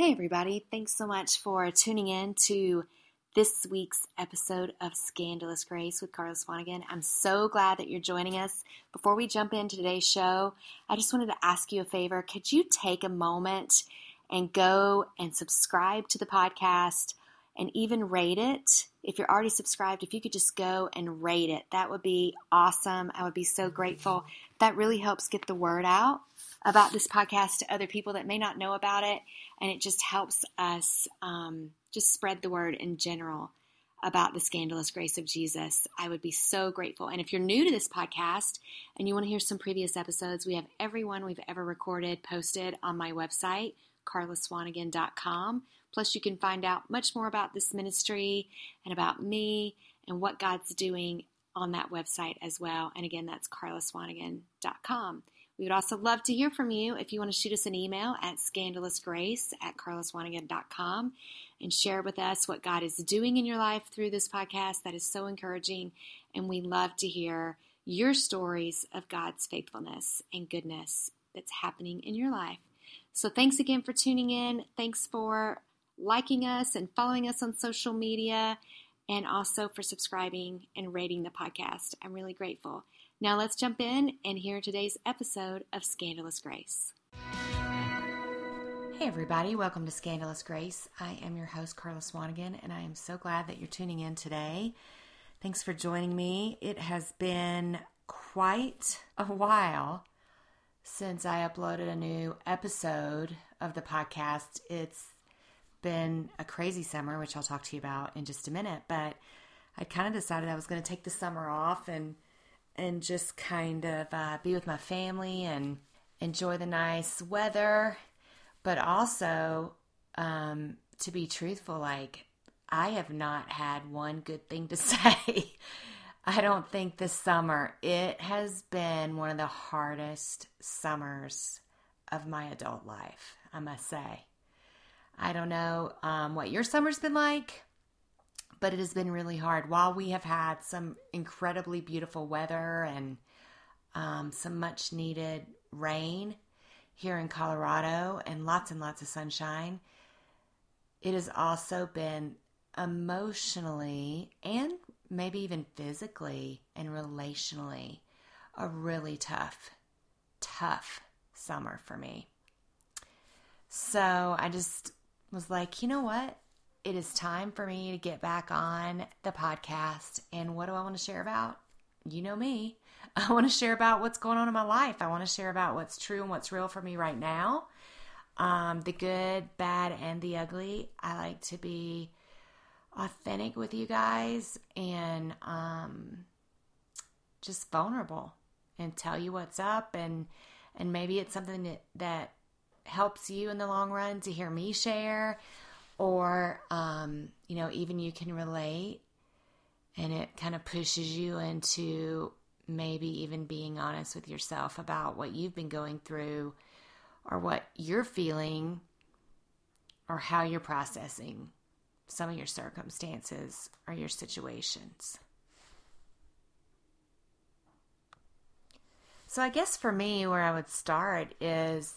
Hey, everybody. Thanks so much for tuning in to this week's episode of Scandalous Grace with Carla Swanigan. I'm so glad that you're joining us. Before we jump into today's show, I just wanted to ask you a favor. Could you take a moment and go and subscribe to the podcast and even rate it? If you're already subscribed, if you could just go and rate it, that would be awesome. I would be so grateful. That really helps get the word out about this podcast to other people that may not know about it, and it just helps us um, just spread the word in general about the scandalous grace of Jesus. I would be so grateful. And if you're new to this podcast and you want to hear some previous episodes, we have every one we've ever recorded posted on my website, carlaswanigan.com. Plus, you can find out much more about this ministry and about me and what God's doing on that website as well. And again, that's carlaswanigan.com. We would also love to hear from you if you want to shoot us an email at scandalousgrace at carlaswanigan.com and share with us what God is doing in your life through this podcast. That is so encouraging. And we love to hear your stories of God's faithfulness and goodness that's happening in your life. So thanks again for tuning in. Thanks for liking us and following us on social media and also for subscribing and rating the podcast. I'm really grateful. Now let's jump in and hear today's episode of Scandalous Grace. Hey, everybody, welcome to Scandalous Grace. I am your host, Carla Swanigan, and I am so glad that you're tuning in today. Thanks for joining me. It has been quite a while since I uploaded a new episode of the podcast. It's been a crazy summer, which I'll talk to you about in just a minute, but I kind of decided I was going to take the summer off and and just kind of uh, be with my family and enjoy the nice weather. But also, um, to be truthful, like I have not had one good thing to say. I don't think this summer, it has been one of the hardest summers of my adult life, I must say. I don't know um, what your summer's been like but it has been really hard. While we have had some incredibly beautiful weather and um, some much needed rain here in Colorado and lots and lots of sunshine, it has also been emotionally and maybe even physically and relationally a really tough, tough summer for me. So I just was like, you know what? it is time for me to get back on the podcast. And what do I want to share about? You know me. I want to share about what's going on in my life. I want to share about what's true and what's real for me right now. Um, the good, bad, and the ugly. I like to be authentic with you guys and um, just vulnerable and tell you what's up and and maybe it's something that, that helps you in the long run to hear me share or um, you know even you can relate and it kind of pushes you into maybe even being honest with yourself about what you've been going through or what you're feeling or how you're processing some of your circumstances or your situations. So, I guess for me, where I would start is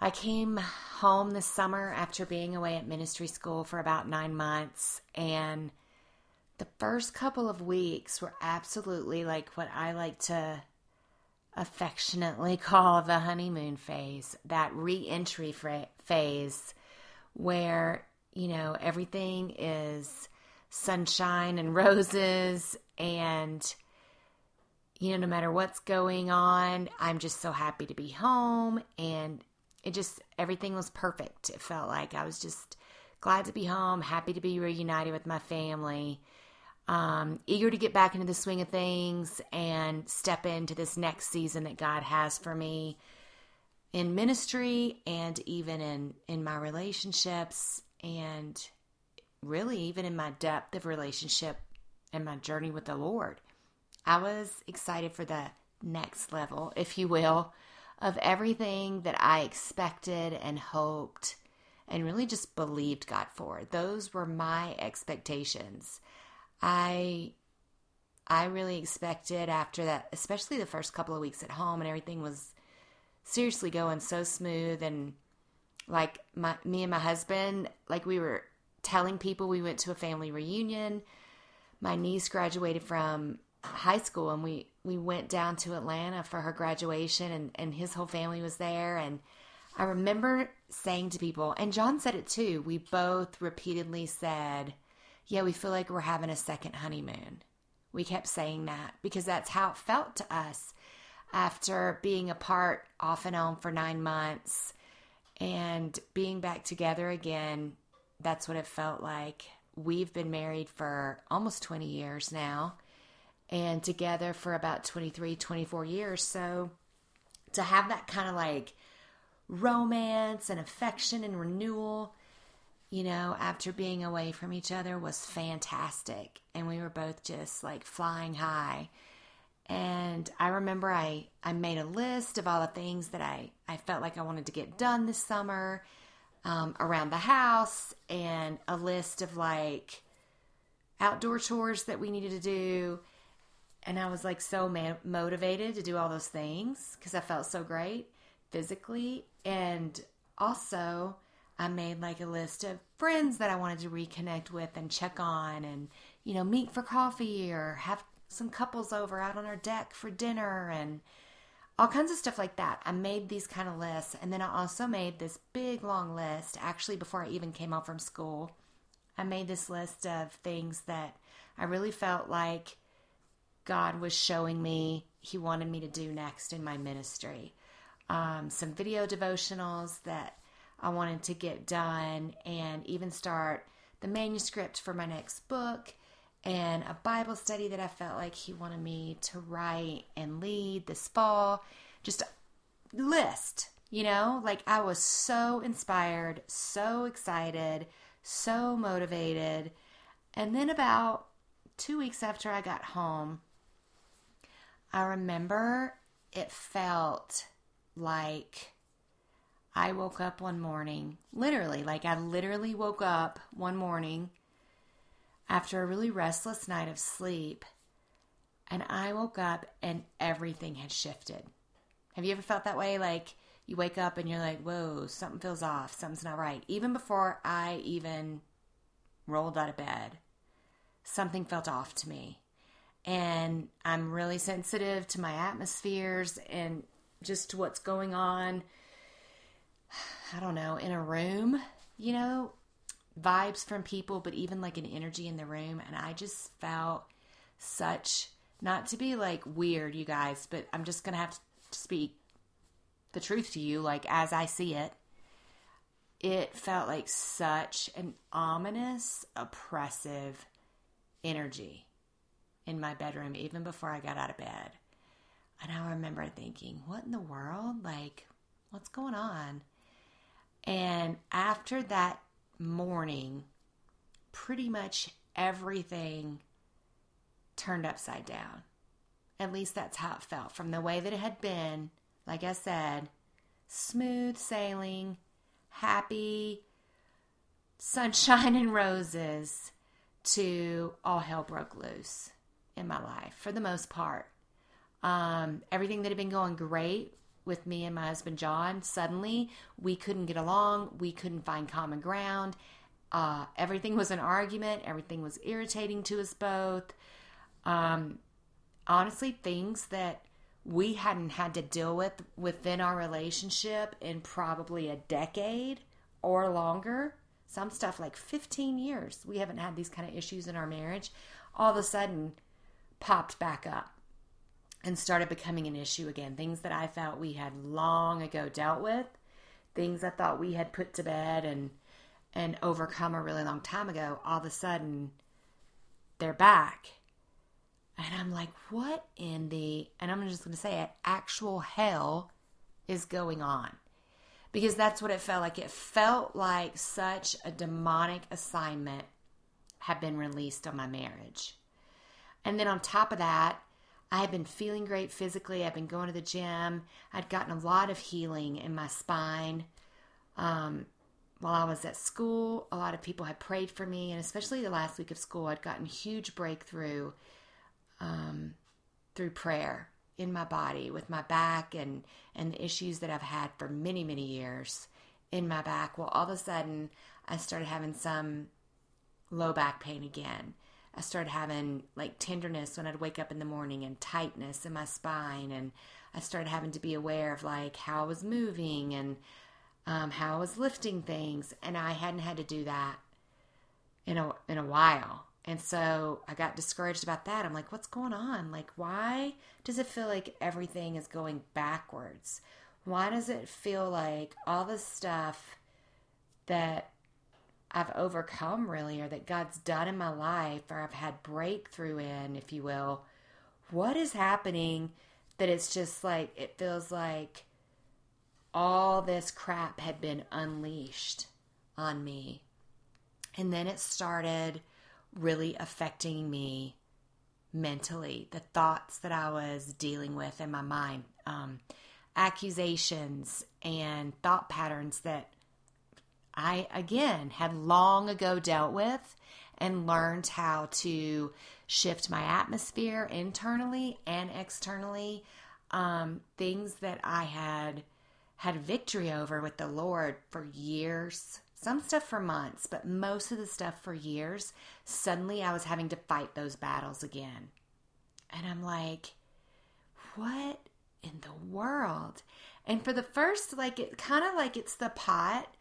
I came home this summer after being away at ministry school for about nine months, and the first couple of weeks were absolutely like what I like to affectionately call the honeymoon phase, that re entry phase where, you know, everything is sunshine and roses and you know no matter what's going on i'm just so happy to be home and it just everything was perfect. It felt like I was just glad to be home, happy to be reunited with my family, um, eager to get back into the swing of things and step into this next season that God has for me in ministry and even in in my relationships and really even in my depth of relationship and my journey with the Lord. I was excited for the next level, if you will, of everything that I expected and hoped and really just believed God for. Those were my expectations. I I really expected after that, especially the first couple of weeks at home and everything was seriously going so smooth and Like my me and my husband, like we were telling people we went to a family reunion. My niece graduated from high school and we we went down to Atlanta for her graduation and and his whole family was there and I remember saying to people and John said it too. We both repeatedly said, "Yeah, we feel like we're having a second honeymoon." We kept saying that because that's how it felt to us after being apart off and on for 9 months and being back together again. That's what it felt like. We've been married for almost 20 years now and together for about 23, 24 years. So to have that kind of like romance and affection and renewal, you know, after being away from each other was fantastic. And we were both just like flying high. And I remember I, I made a list of all the things that I, I felt like I wanted to get done this summer um, around the house and a list of like outdoor chores that we needed to do and I was like so man- motivated to do all those things because I felt so great physically. And also, I made like a list of friends that I wanted to reconnect with and check on and, you know, meet for coffee or have some couples over out on our deck for dinner and all kinds of stuff like that. I made these kind of lists. And then I also made this big long list actually before I even came home from school. I made this list of things that I really felt like God was showing me He wanted me to do next in my ministry. Um, some video devotionals that I wanted to get done, and even start the manuscript for my next book, and a Bible study that I felt like He wanted me to write and lead this fall. Just a list, you know? Like I was so inspired, so excited, so motivated. And then about two weeks after I got home, I remember it felt like I woke up one morning, literally, like I literally woke up one morning after a really restless night of sleep, and I woke up and everything had shifted. Have you ever felt that way? Like you wake up and you're like, whoa, something feels off, something's not right. Even before I even rolled out of bed, something felt off to me and I'm really sensitive to my atmospheres and just to what's going on. I don't know, in a room, you know, vibes from people, but even like an energy in the room. And I just felt such, not to be like weird, you guys, but I'm just going to have to speak the truth to you, like as I see it. It felt like such an ominous, oppressive energy in my bedroom even before I got out of bed. And I remember thinking, what in the world? Like, what's going on? And after that morning, pretty much everything turned upside down. At least that's how it felt from the way that it had been. Like I said, smooth sailing, happy, sunshine and roses, to all hell broke loose in my life for the most part. Um, everything that had been going great with me and my husband John, suddenly we couldn't get along. We couldn't find common ground. Uh, everything was an argument. Everything was irritating to us both. Um, honestly, things that we hadn't had to deal with within our relationship in probably a decade or longer. Some stuff like 15 years. We haven't had these kind of issues in our marriage. All of a sudden, popped back up and started becoming an issue again. Things that I felt we had long ago dealt with, things I thought we had put to bed and and overcome a really long time ago, all of a sudden they're back. And I'm like, what in the and I'm just gonna say it, actual hell is going on. Because that's what it felt like. It felt like such a demonic assignment had been released on my marriage. And then on top of that, I had been feeling great physically. I've been going to the gym. I'd gotten a lot of healing in my spine. Um, while I was at school, a lot of people had prayed for me, and especially the last week of school, I'd gotten huge breakthrough um, through prayer in my body with my back and and the issues that I've had for many many years. in my back. Well, all of a sudden, I started having some low back pain again. I started having like tenderness when I'd wake up in the morning and tightness in my spine. And I started having to be aware of like how I was moving and um, how I was lifting things. And I hadn't had to do that in a, in a while. And so I got discouraged about that. I'm like, what's going on? Like, why does it feel like everything is going backwards? Why does it feel like all the stuff that I've overcome really, or that God's done in my life, or I've had breakthrough in, if you will, what is happening that it's just like, it feels like all this crap had been unleashed on me. And then it started really affecting me mentally, the thoughts that I was dealing with in my mind, um, accusations and thought patterns that I, again, had long ago dealt with and learned how to shift my atmosphere internally and externally. Um, things that I had had victory over with the Lord for years, some stuff for months, but most of the stuff for years. Suddenly I was having to fight those battles again. And I'm like, what in the world? And for the first, like, it kind of like it's the pot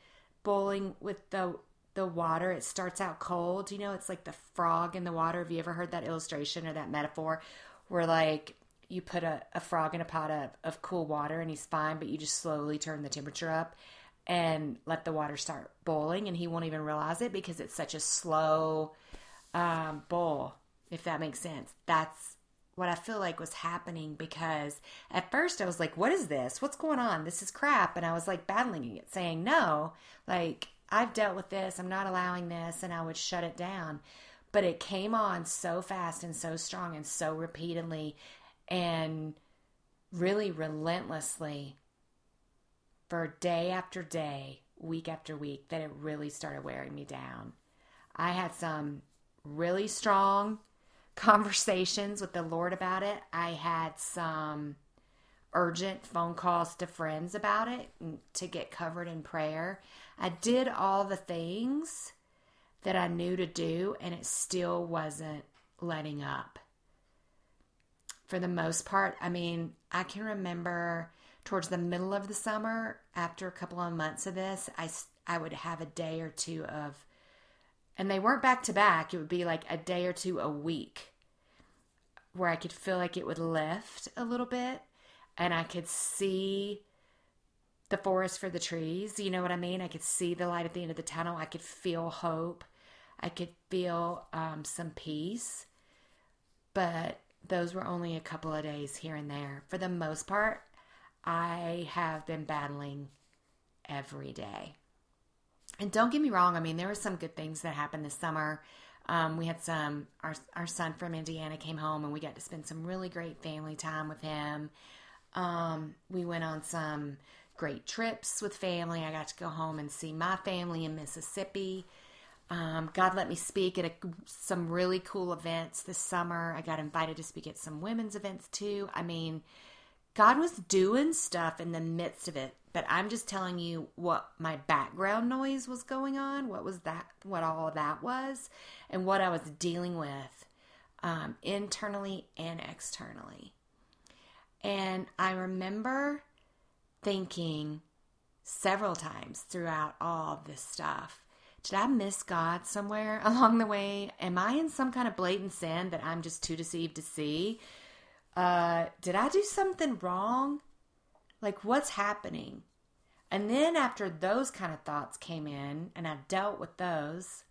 boiling with the the water. It starts out cold. You know, it's like the frog in the water. Have you ever heard that illustration or that metaphor where like you put a, a frog in a pot of, of cool water and he's fine, but you just slowly turn the temperature up and let the water start boiling and he won't even realize it because it's such a slow um, boil, if that makes sense. That's what I feel like was happening because at first I was like, what is this? What's going on? This is crap. And I was like battling it, saying, no, like I've dealt with this. I'm not allowing this. And I would shut it down. But it came on so fast and so strong and so repeatedly and really relentlessly for day after day, week after week, that it really started wearing me down. I had some really strong conversations with the Lord about it. I had some urgent phone calls to friends about it to get covered in prayer. I did all the things that I knew to do, and it still wasn't letting up for the most part. I mean, I can remember towards the middle of the summer, after a couple of months of this, I, I would have a day or two of, and they weren't back to back, it would be like a day or two a week where I could feel like it would lift a little bit and I could see the forest for the trees. You know what I mean? I could see the light at the end of the tunnel. I could feel hope. I could feel um, some peace. But those were only a couple of days here and there. For the most part, I have been battling every day. And don't get me wrong, I mean, there were some good things that happened this summer. Um, we had some, our, our son from Indiana came home and we got to spend some really great family time with him. Um, we went on some great trips with family. I got to go home and see my family in Mississippi. Um, God let me speak at a, some really cool events this summer. I got invited to speak at some women's events too. I mean, God was doing stuff in the midst of it, but I'm just telling you what my background noise was going on, what was that, what all that was, and what I was dealing with um, internally and externally. And I remember thinking several times throughout all this stuff did I miss God somewhere along the way? Am I in some kind of blatant sin that I'm just too deceived to see? Uh, did I do something wrong? Like, what's happening? And then after those kind of thoughts came in and I dealt with those,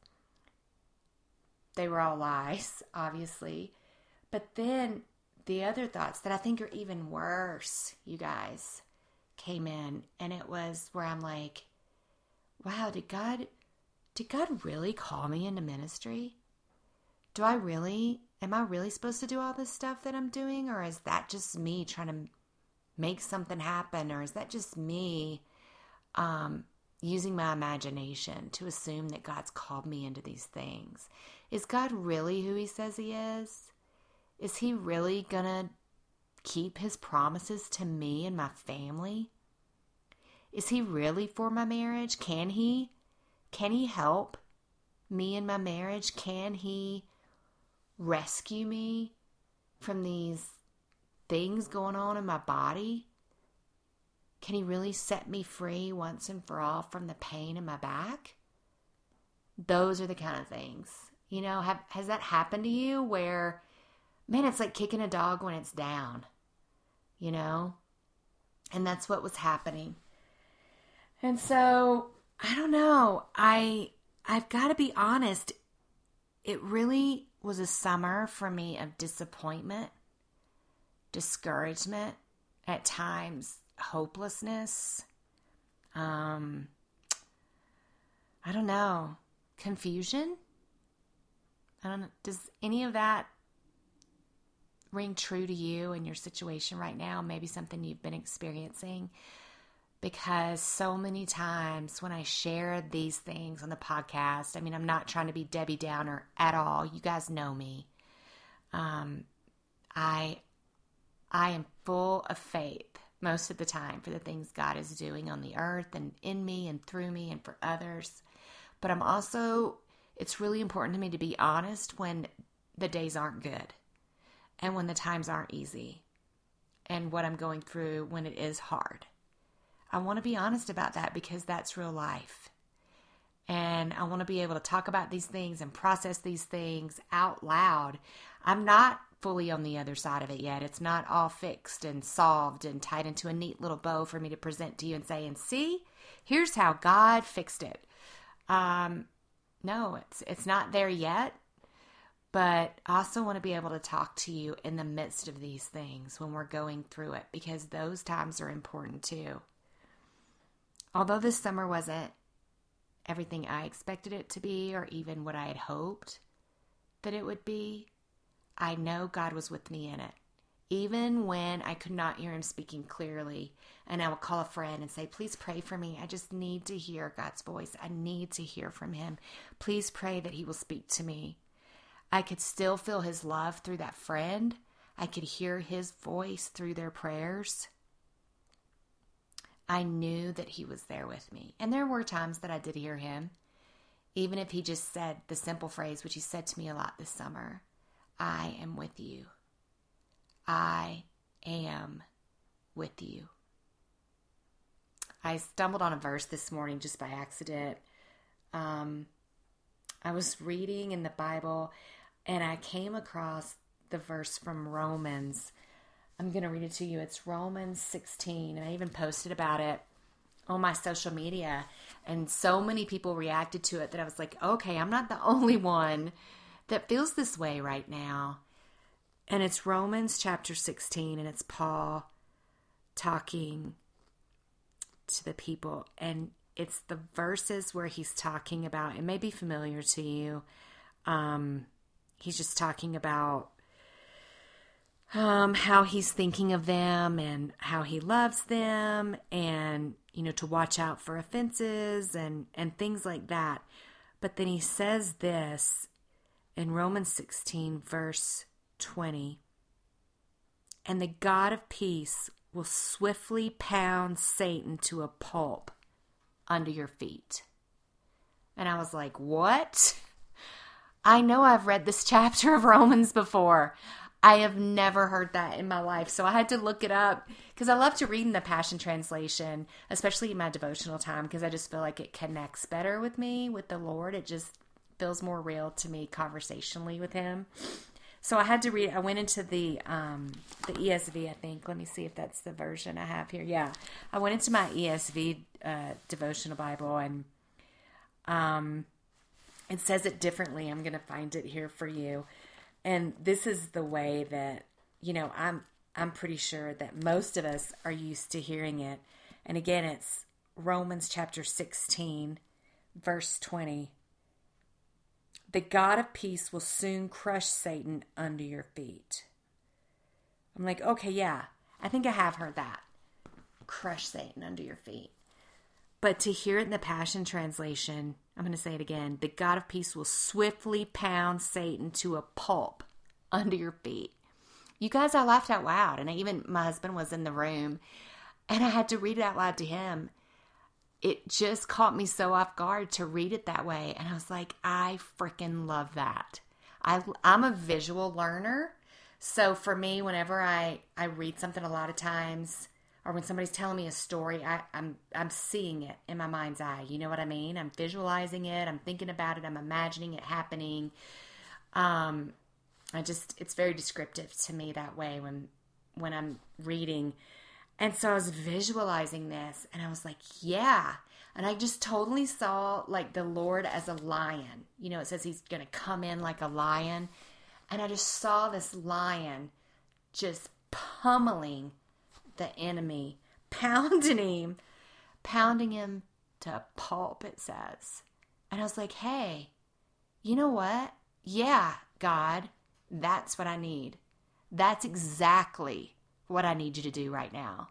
they were all lies, obviously. But then the other thoughts that I think are even worse, you guys, came in. And it was where I'm like, wow, did God did God really call me into ministry? Do I really, am I really supposed to do all this stuff that I'm doing? Or is that just me trying to make something happen? Or is that just me um, using my imagination to assume that God's called me into these things? Is God really who He says He is? Is He really going to keep His promises to me and my family? Is he really for my marriage? Can he? Can he help me in my marriage? Can he rescue me from these things going on in my body? Can he really set me free once and for all from the pain in my back? Those are the kind of things. You know, have has that happened to you where man, it's like kicking a dog when it's down. You know? And that's what was happening. And so, I don't know. I I've got to be honest. It really was a summer for me of disappointment, discouragement, at times hopelessness. Um I don't know, confusion? I don't know. Does any of that ring true to you in your situation right now? Maybe something you've been experiencing? Because so many times when I share these things on the podcast, I mean, I'm not trying to be Debbie Downer at all. You guys know me. Um, I, I am full of faith most of the time for the things God is doing on the earth and in me and through me and for others. But I'm also, it's really important to me to be honest when the days aren't good and when the times aren't easy and what I'm going through when it is hard. I want to be honest about that because that's real life. And I want to be able to talk about these things and process these things out loud. I'm not fully on the other side of it yet. It's not all fixed and solved and tied into a neat little bow for me to present to you and say, and see, here's how God fixed it. Um, no, it's it's not there yet. But I also want to be able to talk to you in the midst of these things when we're going through it because those times are important too. Although this summer wasn't everything I expected it to be, or even what I had hoped that it would be, I know God was with me in it. Even when I could not hear Him speaking clearly, and I would call a friend and say, Please pray for me. I just need to hear God's voice. I need to hear from Him. Please pray that He will speak to me. I could still feel His love through that friend. I could hear His voice through their prayers. I knew that he was there with me. And there were times that I did hear him, even if he just said the simple phrase, which he said to me a lot this summer I am with you. I am with you. I stumbled on a verse this morning just by accident. Um, I was reading in the Bible and I came across the verse from Romans I'm going to read it to you. It's Romans 16, and I even posted about it on my social media. And so many people reacted to it that I was like, okay, I'm not the only one that feels this way right now. And it's Romans chapter 16, and it's Paul talking to the people. And it's the verses where he's talking about, it may be familiar to you. Um, he's just talking about um, how he's thinking of them and how he loves them and you know to watch out for offenses and and things like that. But then he says this in Romans 16 verse 20 and the God of peace will swiftly pound Satan to a pulp under your feet. And I was like what? I know I've read this chapter of Romans before. I have never heard that in my life. So I had to look it up because I love to read in the Passion Translation, especially in my devotional time, because I just feel like it connects better with me, with the Lord. It just feels more real to me conversationally with Him. So I had to read. I went into the um, the ESV. I think. Let me see if that's the version I have here. Yeah, I went into my ESV uh, devotional Bible, and um, it says it differently. I'm going to find it here for you and this is the way that you know i'm i'm pretty sure that most of us are used to hearing it. And again it's romans chapter 16 verse 20 the god of peace will soon crush satan under your feet. I'm like okay yeah i think i have heard that. Crush satan under your feet but to hear it in the passion translation I'm going to say it again. The God of peace will swiftly pound Satan to a pulp under your feet. You guys, I laughed out loud, and I even my husband was in the room, and I had to read it out loud to him. it just caught me so off guard to read it that way. And I was like, I freaking love that. I, I'm a visual learner. So for me, whenever I, I read something a lot of times, or when somebody's telling me a story, I, I'm I'm seeing it in my mind's eye. You know what I mean? I'm visualizing it. I'm thinking about it. I'm imagining it happening. Um, I just it's very descriptive to me that way when when I'm reading. And so I was visualizing this, and I was like, yeah. And I just totally saw like the Lord as a lion. You know, it says he's going to come in like a lion. And I just saw this lion just pummeling the enemy, pounding him, pounding him to pulp, it says. And I was like, hey, you know what? Yeah, God, that's what I need. That's exactly what I need you to do right now.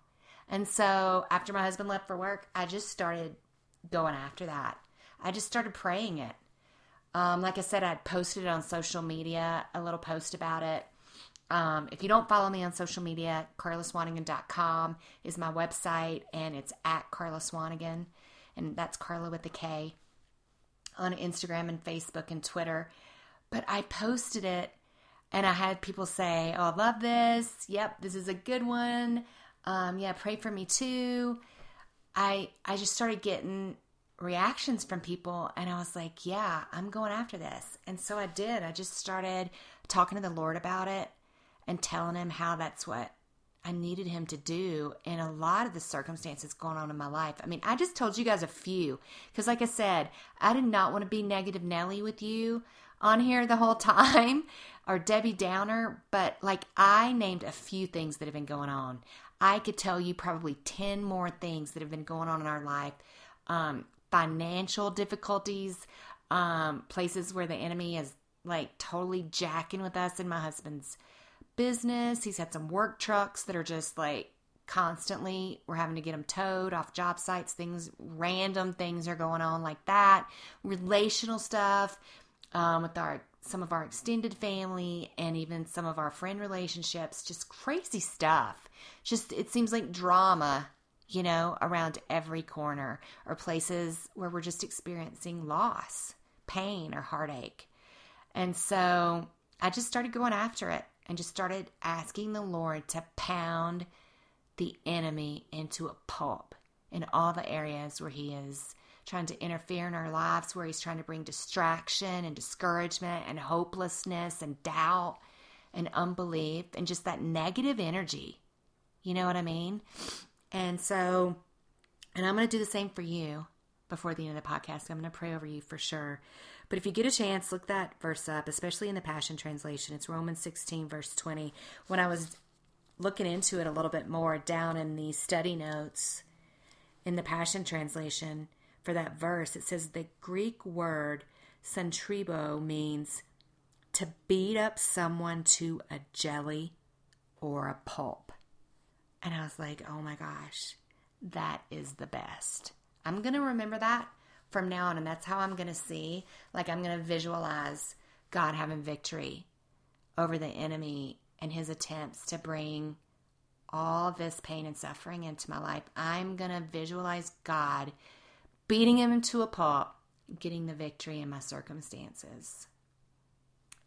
And so after my husband left for work, I just started going after that. I just started praying it. Um, like I said, I'd posted it on social media, a little post about it. Um, if you don't follow me on social media, carlaswanigan.com is my website, and it's at Carla Swanigan, and that's Carla with a K on Instagram and Facebook and Twitter. But I posted it, and I had people say, "Oh, I love this. Yep, this is a good one. Um, yeah, pray for me too." I I just started getting reactions from people and I was like, yeah, I'm going after this. And so I did. I just started talking to the Lord about it and telling him how that's what I needed him to do in a lot of the circumstances going on in my life. I mean, I just told you guys a few because, like I said, I did not want to be negative Nelly with you on here the whole time or Debbie Downer, but like I named a few things that have been going on. I could tell you probably 10 more things that have been going on in our life. Um, financial difficulties, um, places where the enemy is like totally jacking with us and my husband's business. He's had some work trucks that are just like constantly we're having to get them towed off job sites things random things are going on like that. Relational stuff um, with our some of our extended family and even some of our friend relationships just crazy stuff. Just it seems like drama you know around every corner or places where we're just experiencing loss pain or heartache. And so i just started going after it and just started asking the Lord to pound the enemy into a pulp in all the areas where he is trying to interfere in our lives, where he's trying to bring distraction and discouragement and hopelessness and doubt and unbelief and just that negative energy. You know what I mean? And so, and I'm going to do the same for you before the end of the podcast. I'm going to pray over you for sure. But if you get a chance, look that verse up, especially in the Passion Translation. It's Romans 16, verse 20. When I was looking into it a little bit more down in the study notes in the Passion Translation for that verse, it says the Greek word suntribo means to beat up someone to a jelly or a pulp. And I was like, oh my gosh, that is the best. I'm going to remember that from now on. And that's how I'm going to see, like, I'm going to visualize God having victory over the enemy and his attempts to bring all this pain and suffering into my life. I'm going to visualize God beating him into a pulp, getting the victory in my circumstances.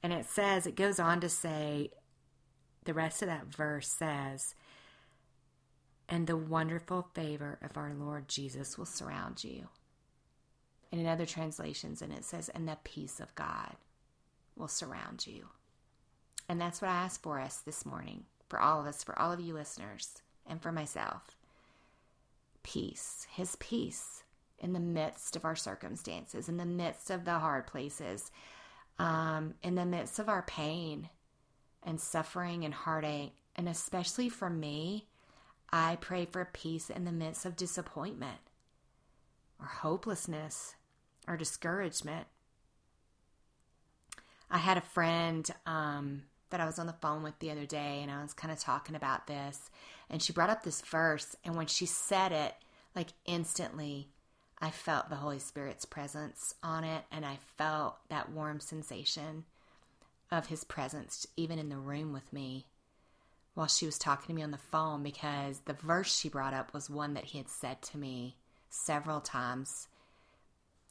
And it says, it goes on to say, the rest of that verse says, and the wonderful favor of our Lord Jesus will surround you and in other translations, and it says, and the peace of God will surround you. And that's what I ask for us this morning, for all of us, for all of you listeners, and for myself. Peace, His peace in the midst of our circumstances, in the midst of the hard places, um, in the midst of our pain and suffering and heartache. And especially for me, I pray for peace in the midst of disappointment or hopelessness or discouragement. I had a friend um, that I was on the phone with the other day, and I was kind of talking about this, and she brought up this verse, and when she said it, like instantly, I felt the Holy Spirit's presence on it, and I felt that warm sensation of His presence even in the room with me while she was talking to me on the phone because the verse she brought up was one that He had said to me several times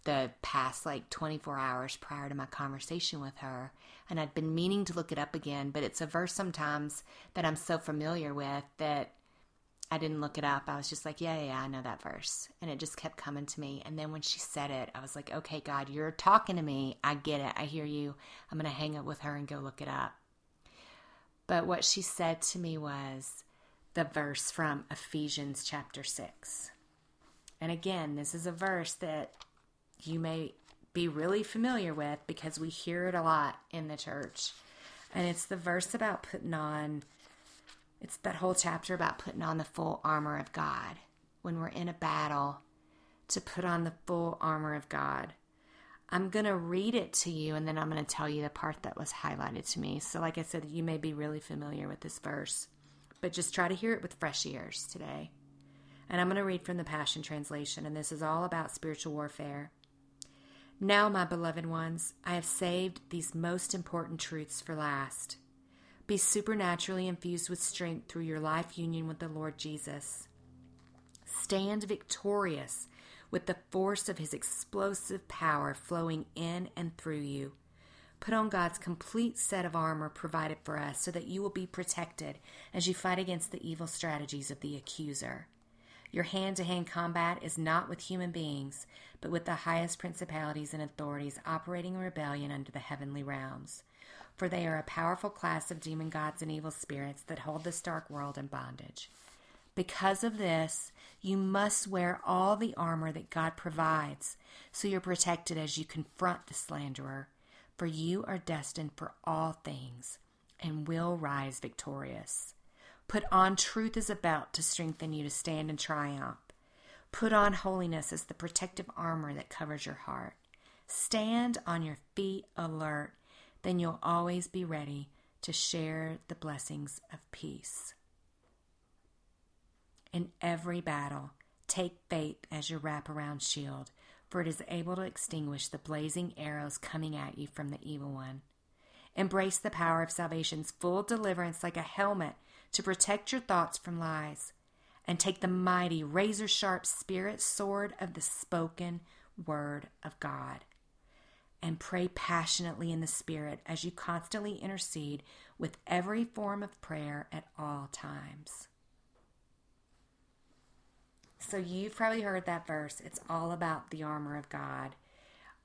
the past like 24 hours prior to my conversation with her. And I'd been meaning to look it up again, but it's a verse sometimes that I'm so familiar with that I didn't look it up. I was just like, yeah, yeah, yeah, I know that verse. And it just kept coming to me. And then when she said it, I was like, okay, God, you're talking to me. I get it. I hear you. I'm going to hang up with her and go look it up. But what she said to me was the verse from Ephesians chapter 6. And again, this is a verse that you may be really familiar with because we hear it a lot in the church. And it's the verse about putting on, it's that whole chapter about putting on the full armor of God when we're in a battle to put on the full armor of God. I'm going to read it to you and then I'm going to tell you the part that was highlighted to me. So, like I said, you may be really familiar with this verse, but just try to hear it with fresh ears today. And I'm going to read from the Passion Translation, and this is all about spiritual warfare. Now, my beloved ones, I have saved these most important truths for last. Be supernaturally infused with strength through your life union with the Lord Jesus. Stand victorious with the force of his explosive power flowing in and through you. Put on God's complete set of armor provided for us so that you will be protected as you fight against the evil strategies of the accuser. Your hand to hand combat is not with human beings, but with the highest principalities and authorities operating in rebellion under the heavenly realms. For they are a powerful class of demon gods and evil spirits that hold this dark world in bondage. Because of this, you must wear all the armor that God provides, so you're protected as you confront the slanderer. For you are destined for all things and will rise victorious. Put on truth as a belt to strengthen you to stand in triumph. Put on holiness as the protective armor that covers your heart. Stand on your feet alert, then you'll always be ready to share the blessings of peace. In every battle, take faith as your wraparound shield, for it is able to extinguish the blazing arrows coming at you from the evil one. Embrace the power of salvation's full deliverance like a helmet to protect your thoughts from lies, and take the mighty, razor sharp spirit sword of the spoken word of God. And pray passionately in the Spirit as you constantly intercede with every form of prayer at all times. So, you've probably heard that verse. It's all about the armor of God.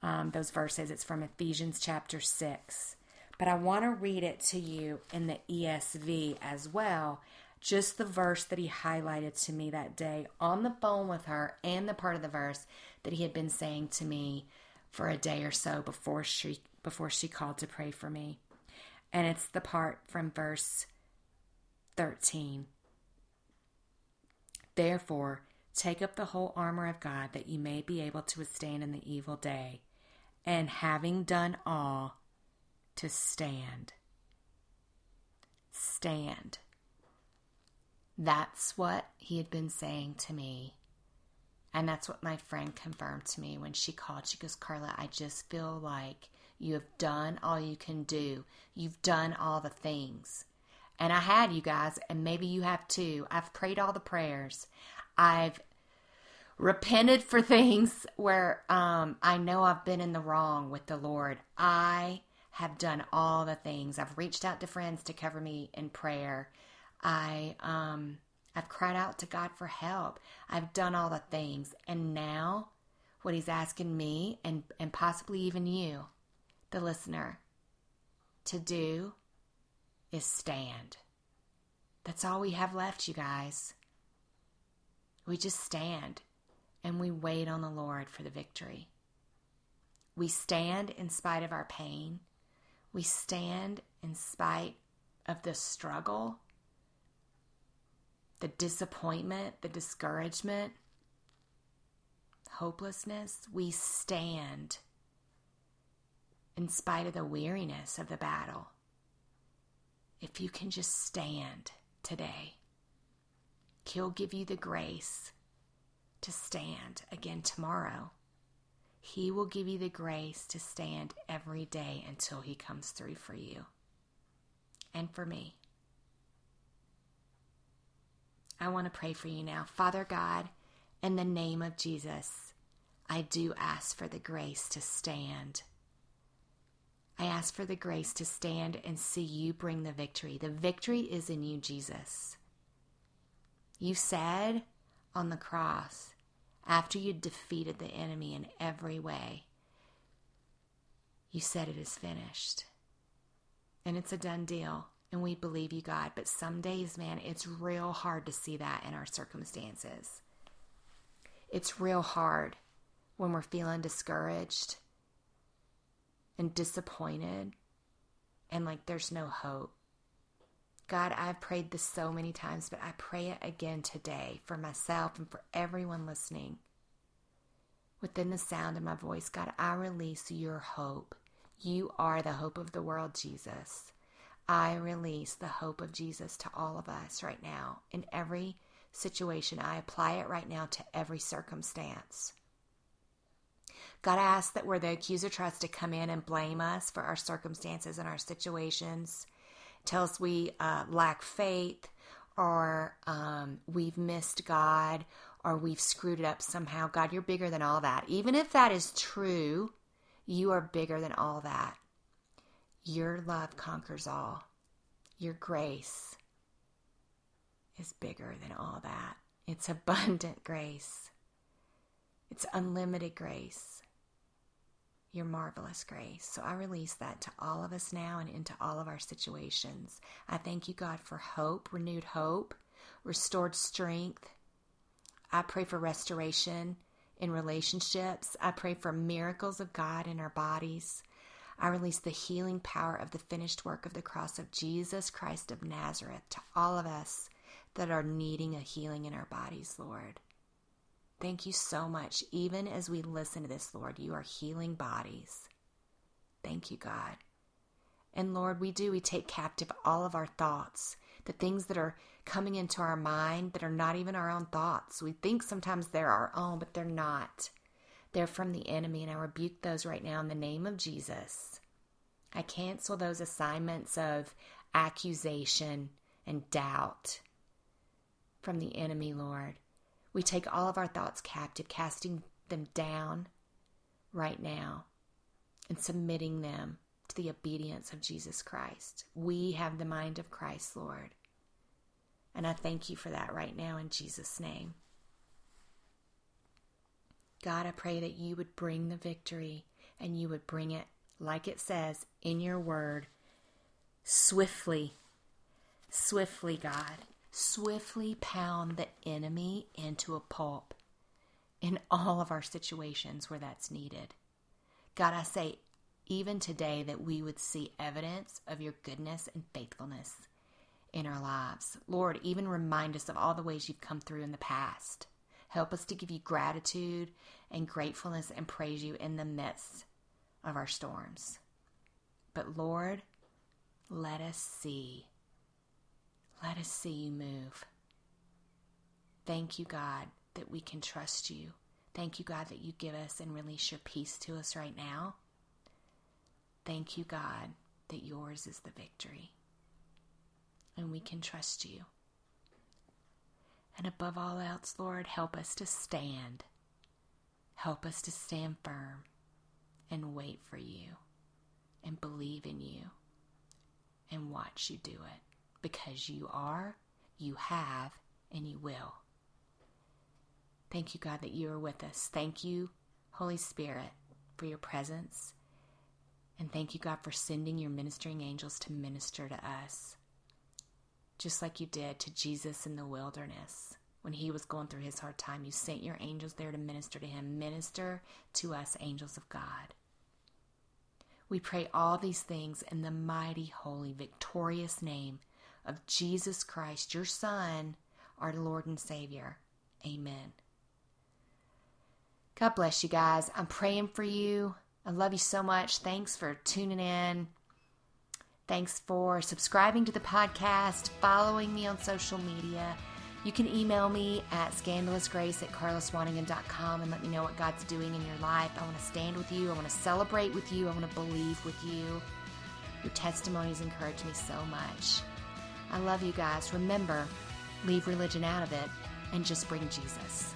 Um, those verses, it's from Ephesians chapter 6 but I want to read it to you in the ESV as well. Just the verse that he highlighted to me that day on the phone with her, and the part of the verse that he had been saying to me for a day or so before she before she called to pray for me. And it's the part from verse 13. Therefore, take up the whole armor of God that you may be able to withstand in the evil day, and having done all, to stand. Stand. That's what he had been saying to me. And that's what my friend confirmed to me when she called. She goes, Carla, I just feel like you have done all you can do. You've done all the things. And I had you guys, and maybe you have too. I've prayed all the prayers. I've repented for things where um, I know I've been in the wrong with the Lord. I have done all the things. I've reached out to friends to cover me in prayer. I um I've cried out to God for help. I've done all the things. And now what he's asking me and and possibly even you, the listener, to do is stand. That's all we have left, you guys. We just stand and we wait on the Lord for the victory. We stand in spite of our pain. We stand in spite of the struggle, the disappointment, the discouragement, hopelessness. We stand in spite of the weariness of the battle. If you can just stand today, He'll give you the grace to stand again tomorrow. He will give you the grace to stand every day until He comes through for you and for me. I want to pray for you now. Father God, In the name of Jesus, I do ask for the grace to stand. I ask for the grace to stand and see you bring the victory. The victory is in you, Jesus. You said on the cross, after you defeated the enemy in every way, you said it is finished. And it's a done deal. And we believe you, God. But some days, man, it's real hard to see that in our circumstances. It's real hard when we're feeling discouraged and disappointed and like there's no hope. God, I've prayed this so many times, but I pray it again today for myself and for everyone listening. Within the sound of my voice, God, I release your hope. You are the hope of the world, Jesus. I release the hope of Jesus to all of us right now. In every situation, I apply it right now to every circumstance. God, I ask that where the accuser tries to come in and blame us for our circumstances and our situations, tell us we uh, lack faith or um, we've missed God or we've screwed it up somehow. God, you're bigger than all that. Even if that is true, you are bigger than all that. Your love conquers all. Your grace is bigger than all that. It's abundant grace. It's unlimited grace your marvelous grace. So I release that to all of us now and into all of our situations. I thank you, God, for hope, renewed hope, restored strength. I pray for restoration in relationships. I pray for miracles of God in our bodies. I release the healing power of the finished work of the cross of Jesus Christ of Nazareth to all of us that are needing a healing in our bodies, Lord. Thank you so much. Even as we listen to this, Lord, you are healing bodies. Thank you, God. And Lord, we do, we take captive all of our thoughts, the things that are coming into our mind that are not even our own thoughts. We think sometimes they're our own, but they're not. They're from the enemy, and I rebuke those right now in the name of Jesus. I cancel those assignments of accusation and doubt from the enemy, Lord. We take all of our thoughts captive, casting them down right now and submitting them to the obedience of Jesus Christ. We have the mind of Christ, Lord. And I thank you for that right now in Jesus' name. God, I pray that you would bring the victory and you would bring it, like it says in your word, swiftly. Swiftly, God swiftly pound the enemy into a pulp in all of our situations where that's needed. God, I say even today that we would see evidence of your goodness and faithfulness in our lives. Lord, even remind us of all the ways you've come through in the past. Help us to give you gratitude and gratefulness and praise you in the midst of our storms. But Lord, let us see let us see you move. Thank you, God, that we can trust you. Thank you, God, that you give us and release your peace to us right now. Thank you, God, that yours is the victory. And we can trust you. And above all else, Lord, help us to stand. Help us to stand firm and wait for you and believe in you and watch you do it because you are, you have, and you will. Thank you, God, that you are with us. Thank you, Holy Spirit, for your presence. And thank you, God, for sending your ministering angels to minister to us, just like you did to Jesus in the wilderness. When he was going through his hard time, you sent your angels there to minister to him. Minister to us, angels of God. We pray all these things in the mighty, holy, victorious name of Jesus Christ, your Son, our Lord and Savior. Amen. God bless you guys. I'm praying for you. I love you so much. Thanks for tuning in. Thanks for subscribing to the podcast, following me on social media. You can email me at scandalousgrace at carlaswanigan.com and let me know what God's doing in your life. I want to stand with you. I want to celebrate with you. I want to believe with you. Your testimonies encourage me so much. I love you guys. Remember, leave religion out of it and just bring Jesus.